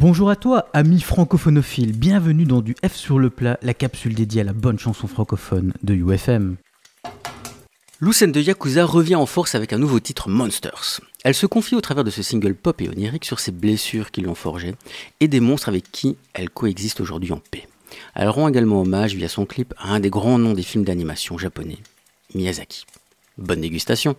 Bonjour à toi, ami francophonophile, bienvenue dans du F sur le plat, la capsule dédiée à la bonne chanson francophone de UFM. Lucen de Yakuza revient en force avec un nouveau titre Monsters. Elle se confie au travers de ce single pop et onirique sur ses blessures qui l'ont forgée et des monstres avec qui elle coexiste aujourd'hui en paix. Elle rend également hommage via son clip à un des grands noms des films d'animation japonais, Miyazaki. Bonne dégustation!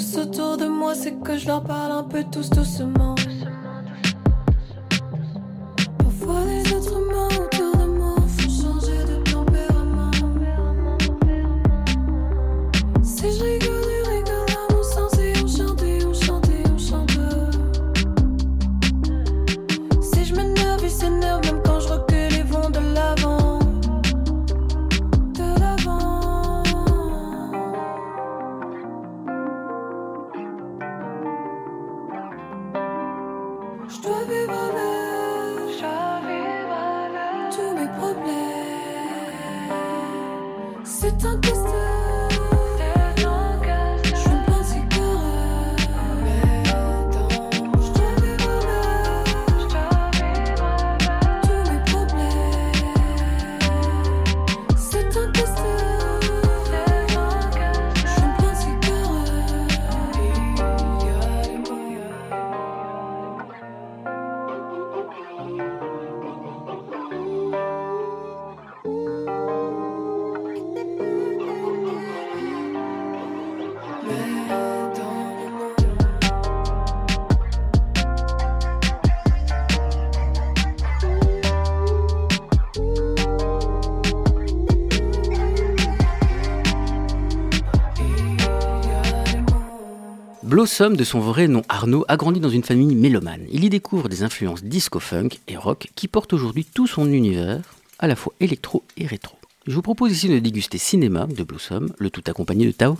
tous autour de moi, c'est que je leur parle un peu tous doucement. C'est un questionnement. Blossom, de son vrai nom Arnaud, a grandi dans une famille mélomane. Il y découvre des influences disco-funk et rock qui portent aujourd'hui tout son univers, à la fois électro et rétro. Je vous propose ici de déguster Cinéma de Blossom, le tout accompagné de Tao.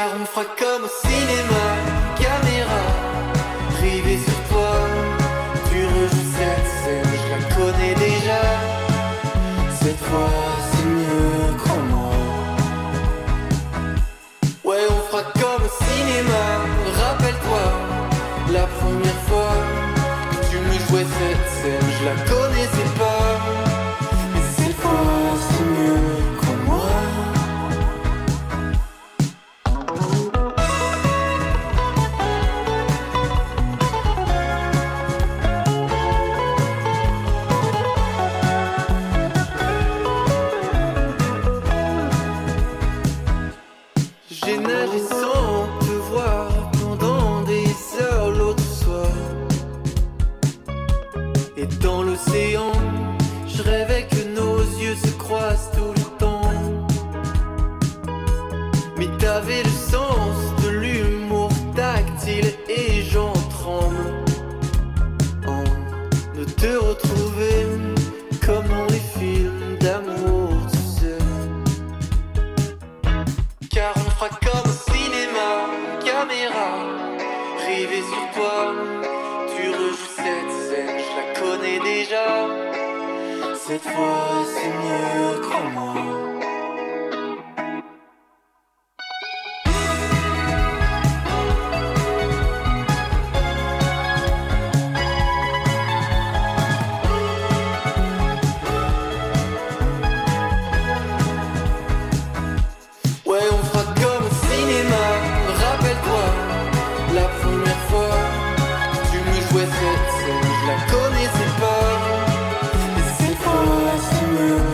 On fera comme au cinéma, caméra rivée sur toi. Tu rejoues cette scène, je la connais déjà. Cette fois, c'est mieux, crois-moi. Ouais, on fera comme au cinéma, rappelle-toi la première fois que tu me jouais cette scène, je la connais. nager sans te voir pendant des heures l'autre soir. Et dans l'océan, je rêvais que nos yeux se croisent tout le temps. Mais t'avais le sens de l'humour tactile et j'en tremble. En ne te retrouver comme dans les films d'amour. Cette fois, c'est mieux, crois-moi. Ouais, on fera comme au cinéma. Rappelle-toi, la première fois, tu me jouais cette scène, je la connais. you.